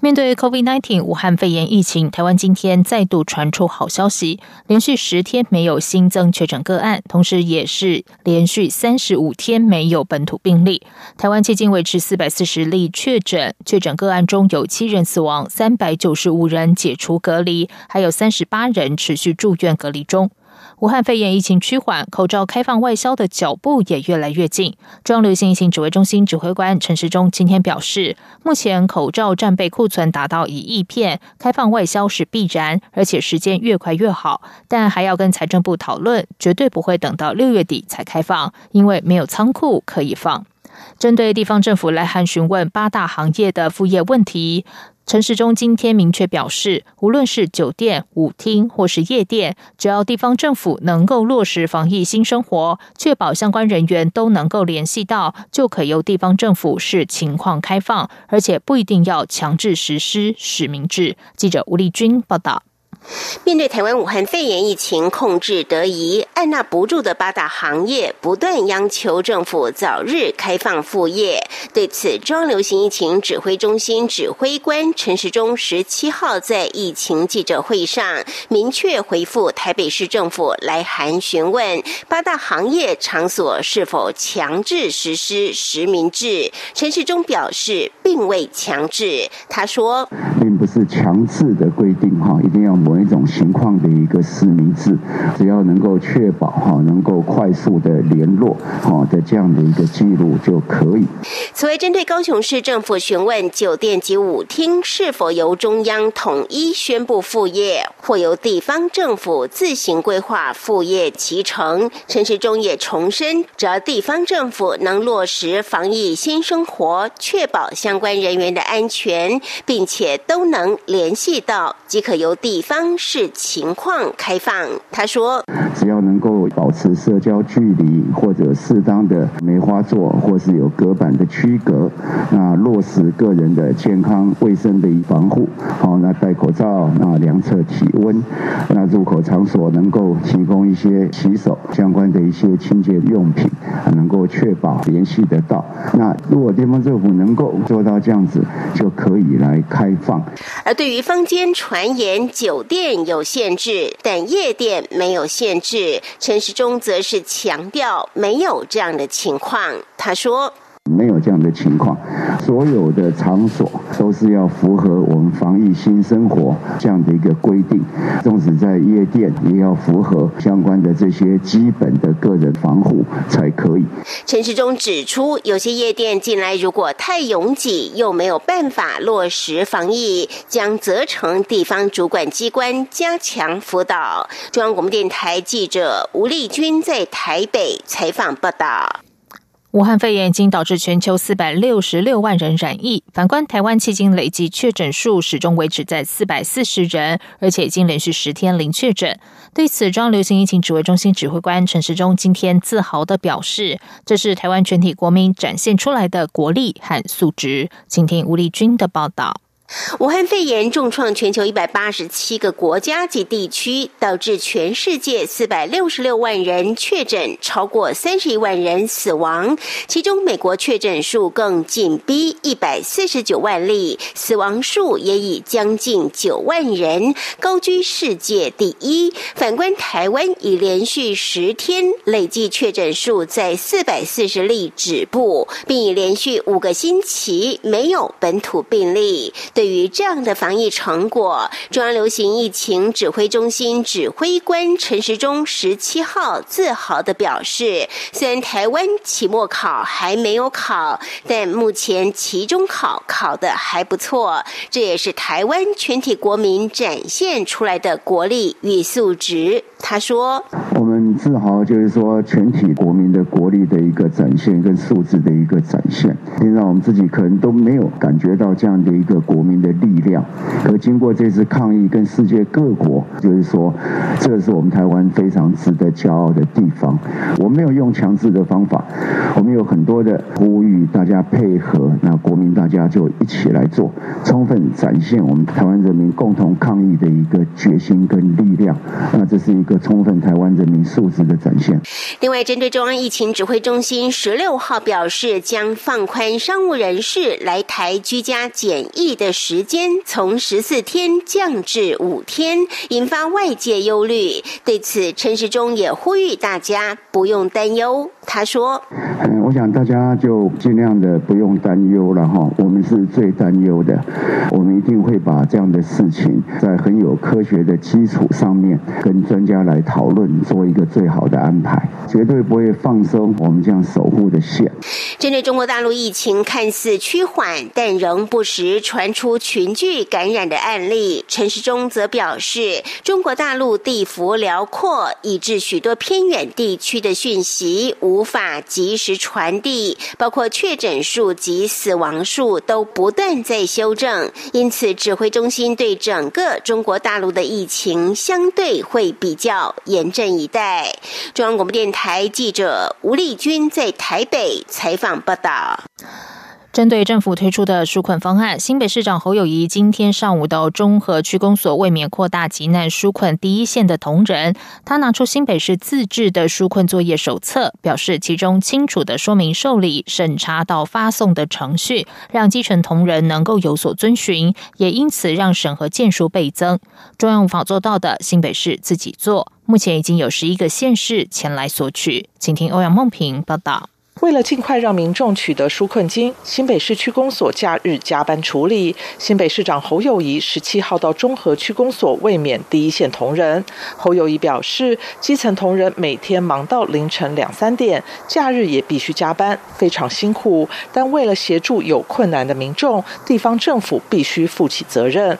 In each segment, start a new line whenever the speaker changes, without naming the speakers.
面对 COVID-19 武汉肺炎疫情，台湾今天再度传出好消息，连续十天没有新增确诊个案，同时也是连续三十五天没有本土病例。台湾迄今维持四百四十例确诊，确诊个案中有七人死亡，三百九十五人解除隔离，还有三十八人持续住院隔离中。武汉肺炎疫情趋缓，口罩开放外销的脚步也越来越近。中央流行疫情指挥中心指挥官陈时中今天表示，目前口罩战备库存达到一亿片，开放外销是必然，而且时间越快越好。但还要跟财政部讨论，绝对不会等到六月底才开放，因为没有仓库可以放。针对地方政府来函询问八大行业的副业问题。陈世忠今天明确表示，无论是酒店、舞厅或是夜店，只要地方政府能够落实防疫新生活，确保相关人员都能够联系到，就可由地方政府视情况开放，而且不一定要强制实施实名制。记者吴丽君报道。
面对台湾武汉肺炎疫情控制得宜，按捺不住的八大行业不断央求政府早日开放复业。对此，中流行疫情指挥中心指挥官陈时中十七号在疫情记者会上明确回复台北市政府来函询问八大行业场所是否强制实施实名制。陈时中表示，并未强制。他说，
并不是强制的规定哈，一定要。某一种情况的一个实名制，只要能够确保哈，能够快速的联络哈的这样的一个记录就可以。
此外，针对高雄市政府询问酒店及舞厅是否由中央统一宣布复业，或由地方政府自行规划复业其成，陈时中也重申，只要地方政府能落实防疫新生活，确保相关人员的安全，并且都能联系到，即可由地方。视情况开放，他说：“
只要能够保持社交距离，或者适当的梅花座，或是有隔板的区隔，那落实个人的健康卫生的防护，好，那戴口罩，那量测体温，那入口场所能够提供一些洗手相关的一些清洁用品，能够确保联系得到。那如果地方政府能够做到这样子，就可以来开放。
而对于坊间传言酒。”店有限制，但夜店没有限制。陈时中则是强调没有这样的情况。他说。
没有这样的情况，所有的场所都是要符合我们防疫新生活这样的一个规定，纵使在夜店也要符合相关的这些基本的个人防护才可以。
陈时中指出，有些夜店进来如果太拥挤，又没有办法落实防疫，将责成地方主管机关加强辅导。中央广播电台记者吴丽君在台北采访报道。
武汉肺炎已经导致全球四百六十六万人染疫，反观台湾迄今累计确诊数始终维持在四百四十人，而且已经连续十天零确诊。对此，中央流行疫情指挥中心指挥官陈时中今天自豪的表示：“这是台湾全体国民展现出来的国力和素质。”请听吴立军的报道。
武汉肺炎重创全球一百八十七个国家及地区，导致全世界四百六十六万人确诊，超过三十一万人死亡。其中，美国确诊数更紧逼一百四十九万例，死亡数也已将近九万人，高居世界第一。反观台湾，已连续十天累计确诊数在四百四十例止步，并已连续五个星期没有本土病例。对于这样的防疫成果，中央流行疫情指挥中心指挥官陈时中十七号自豪的表示：“虽然台湾期末考还没有考，但目前期中考考的还不错，这也是台湾全体国民展现出来的国力与素质。”他说：“
我们自豪就是说全体国民的国力的一个展现跟素质的一个展现，现在我们自己可能都没有感觉到这样的一个国。”民的力量。可经过这次抗议，跟世界各国，就是说，这是我们台湾非常值得骄傲的地方。我没有用强制的方法，我们有很多的呼吁大家配合，那国民大家就一起来做，充分展现我们台湾人民共同抗议的一个决心跟力量。那这是一个充分台湾人民素质的展现。
另外，针对中央疫情指挥中心十六号表示，将放宽商务人士来台居家检疫的时间，从十四天降至五天，引发外界忧虑。对此，陈时中也呼吁大家不用担忧。他说：“
嗯，我想大家就尽量的不用担忧了哈。我们是最担忧的，我们一定会把这样的事情在很有科学的基础上面，跟专家来讨论，做一个最好的安排，绝对不会放松我们这样守护的线。”
针对中国大陆疫情看似趋缓，但仍不时传出群聚感染的案例，陈时中则表示，中国大陆地幅辽阔，以致许多偏远地区的讯息无。无法及时传递，包括确诊数及死亡数都不断在修正，因此指挥中心对整个中国大陆的疫情相对会比较严阵以待。中央广播电台记者吴丽君在台北采访报道。
针对政府推出的纾困方案，新北市长侯友谊今天上午到中和区公所为免扩大急难纾困第一线的同仁，他拿出新北市自制的纾困作业手册，表示其中清楚的说明受理、审查到发送的程序，让基层同仁能够有所遵循，也因此让审核件数倍增。中央无法做到的，新北市自己做，目前已经有十一个县市前来索取。请听欧阳梦平报道。
为了尽快让民众取得纾困金，新北市区公所假日加班处理。新北市长侯友谊十七号到中和区公所慰勉第一线同仁。侯友谊表示，基层同仁每天忙到凌晨两三点，假日也必须加班，非常辛苦。但为了协助有困难的民众，地方政府必须负起责任。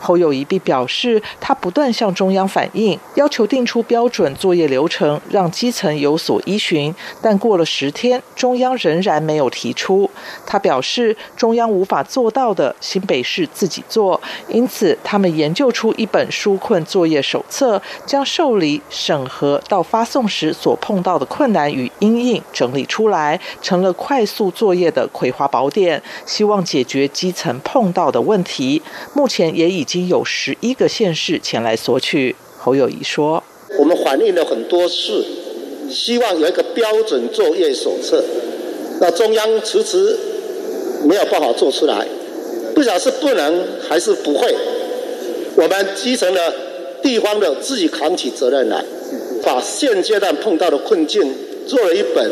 侯友谊并表示，他不断向中央反映，要求定出标准作业流程，让基层有所依循。但过了十天，中央仍然没有提出。他表示，中央无法做到的，新北市自己做。因此，他们研究出一本纾困作业手册，将受理、审核到发送时所碰到的困难与阴影整理出来，成了快速作业的葵花宝典，希望解决基层碰到的问题。目前也。已经有十一个县市前来索取。侯友谊说：“
我们反映了很多次，希望有一个标准作业手册，那中央迟迟没有办法做出来，不晓得是不能还是不会。我们基层的地方的自己扛起责任来，把现阶段碰到的困境做了一本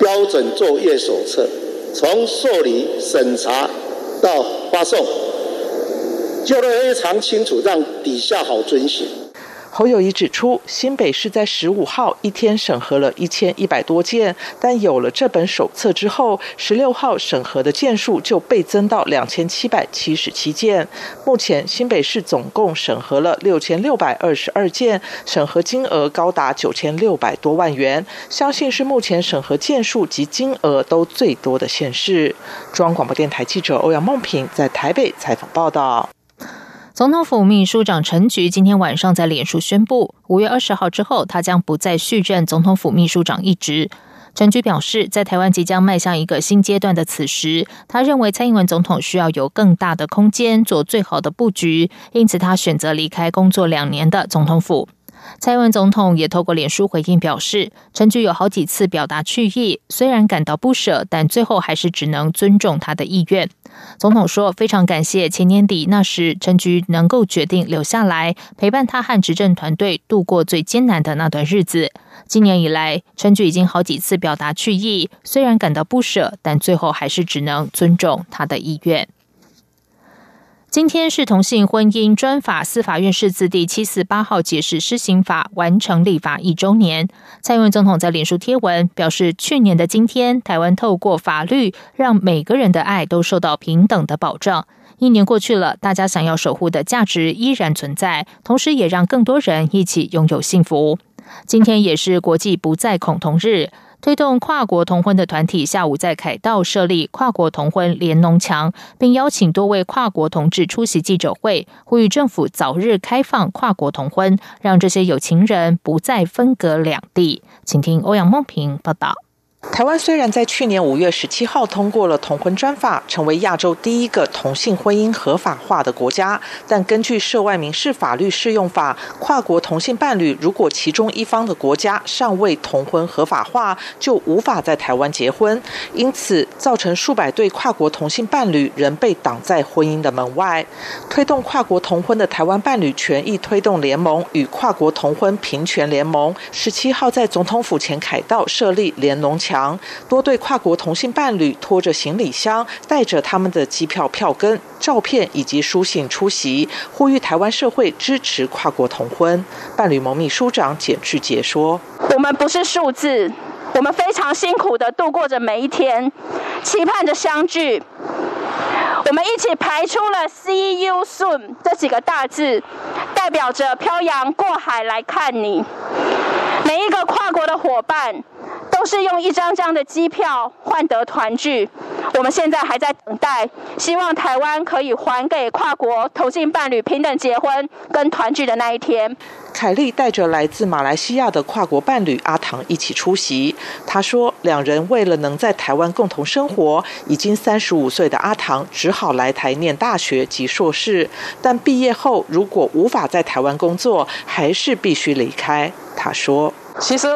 标准作业手册，从受理、审查到发送。”就得非常清楚，让底下好遵循。
侯友谊指出，新北市在十五号一天审核了一千一百多件，但有了这本手册之后，十六号审核的件数就倍增到两千七百七十七件。目前新北市总共审核了六千六百二十二件，审核金额高达九千六百多万元，相信是目前审核件数及金额都最多的县市。中央广播电台记者欧阳梦平在台北采访报道。
总统府秘书长陈菊今天晚上在脸书宣布，五月二十号之后，他将不再续任总统府秘书长一职。陈菊表示，在台湾即将迈向一个新阶段的此时，他认为蔡英文总统需要有更大的空间做最好的布局，因此他选择离开工作两年的总统府。蔡英文总统也透过脸书回应表示，陈菊有好几次表达去意，虽然感到不舍，但最后还是只能尊重他的意愿。总统说，非常感谢前年底那时陈菊能够决定留下来陪伴他和执政团队度过最艰难的那段日子。今年以来，陈菊已经好几次表达去意，虽然感到不舍，但最后还是只能尊重他的意愿。今天是同性婚姻专法司法院释字第七四八号解释施行法完成立法一周年。蔡英文总统在脸书贴文表示，去年的今天，台湾透过法律让每个人的爱都受到平等的保障。一年过去了，大家想要守护的价值依然存在，同时也让更多人一起拥有幸福。今天也是国际不再恐同日。推动跨国同婚的团体下午在凯道设立跨国同婚联农墙，并邀请多位跨国同志出席记者会，呼吁政府早日开放跨国同婚，让这些有情人不再分隔两地。请听欧阳梦平报道。
台湾虽然在去年五月十七号通过了同婚专法，成为亚洲第一个同性婚姻合法化的国家，但根据涉外民事法律适用法，跨国同性伴侣如果其中一方的国家尚未同婚合法化，就无法在台湾结婚。因此，造成数百对跨国同性伴侣仍被挡在婚姻的门外。推动跨国同婚的台湾伴侣权益推动联盟与跨国同婚平权联盟十七号在总统府前凯道设立联农墙。多对跨国同性伴侣拖着行李箱，带着他们的机票票根、照片以及书信出席，呼吁台湾社会支持跨国同婚。伴侣盟秘书长简志杰说：“
我们不是数字，我们非常辛苦的度过着每一天，期盼着相聚。我们一起排出了 ‘See you soon’ 这几个大字，代表着漂洋过海来看你。每一个跨国的伙伴。”是用一张张的机票换得团聚，我们现在还在等待，希望台湾可以还给跨国同性伴侣平等结婚跟团聚的那一天。
凯莉带着来自马来西亚的跨国伴侣阿唐一起出席。他说，两人为了能在台湾共同生活，已经三十五岁的阿唐只好来台念大学及硕士，但毕业后如果无法在台湾工作，还是必须离开。他说。
其实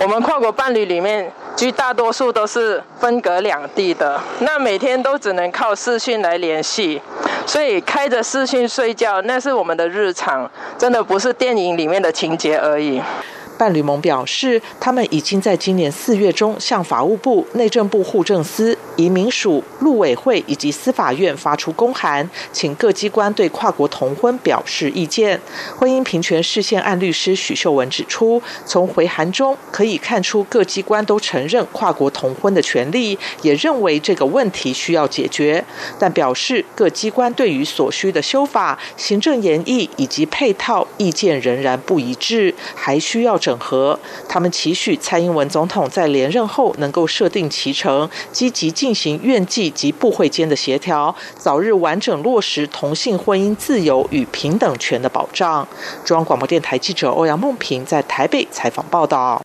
我们跨国伴侣里面，绝大多数都是分隔两地的，那每天都只能靠视讯来联系，所以开着视讯睡觉，那是我们的日常，真的不是电影里面的情节而已。
伴侣盟表示，他们已经在今年四月中向法务部、内政部户政司、移民署、陆委会以及司法院发出公函，请各机关对跨国同婚表示意见。婚姻平权视线案律师许秀文指出，从回函中可以看出，各机关都承认跨国同婚的权利，也认为这个问题需要解决，但表示各机关对于所需的修法、行政研议以及配套意见仍然不一致，还需要。整合，他们期许蔡英文总统在连任后能够设定其程，积极进行院际及部会间的协调，早日完整落实同性婚姻自由与平等权的保障。中央广播电台记者欧阳梦平在台北采访报道。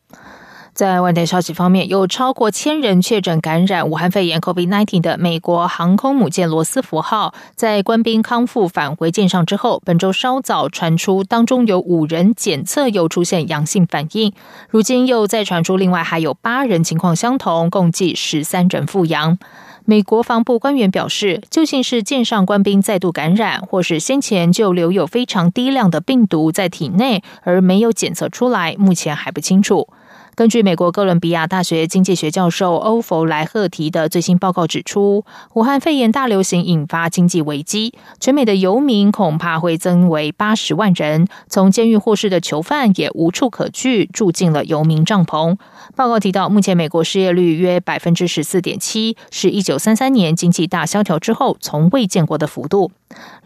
在外电消息方面，有超过千人确诊感染武汉肺炎 （COVID-19） 的美国航空母舰罗斯福号，在官兵康复返回舰上之后，本周稍早传出当中有五人检测又出现阳性反应，如今又再传出另外还有八人情况相同，共计十三人复阳。美国防部官员表示，究竟是舰上官兵再度感染，或是先前就留有非常低量的病毒在体内而没有检测出来，目前还不清楚。根据美国哥伦比亚大学经济学教授欧弗莱赫提的最新报告指出，武汉肺炎大流行引发经济危机，全美的游民恐怕会增为八十万人。从监狱获释的囚犯也无处可去，住进了游民帐篷。报告提到，目前美国失业率约百分之十四点七，是一九三三年经济大萧条之后从未见过的幅度。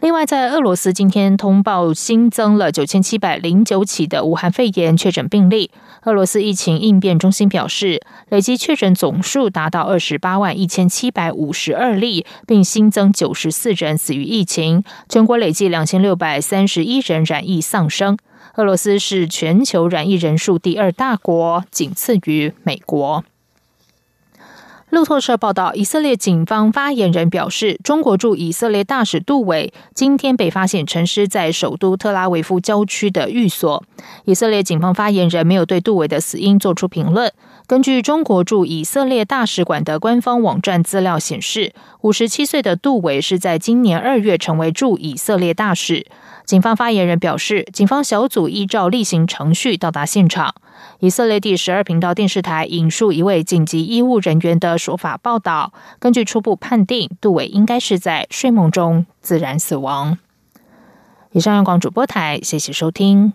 另外，在俄罗斯今天通报新增了九千七百零九起的武汉肺炎确诊病例。俄罗斯疫情应变中心表示，累计确诊总数达到二十八万一千七百五十二例，并新增九十四人死于疫情，全国累计两千六百三十一人染疫丧生。俄罗斯是全球染疫人数第二大国，仅次于美国。路透社报道，以色列警方发言人表示，中国驻以色列大使杜伟今天被发现沉尸在首都特拉维夫郊区的寓所。以色列警方发言人没有对杜伟的死因做出评论。根据中国驻以色列大使馆的官方网站资料显示，五十七岁的杜伟是在今年二月成为驻以色列大使。警方发言人表示，警方小组依照例行程序到达现场。以色列第十二频道电视台引述一位紧急医务人员的说法报道，根据初步判定，杜伟应该是在睡梦中自然死亡。以上，央广主播台，谢谢收听，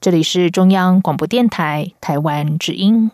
这里是中央广播电台台湾之音。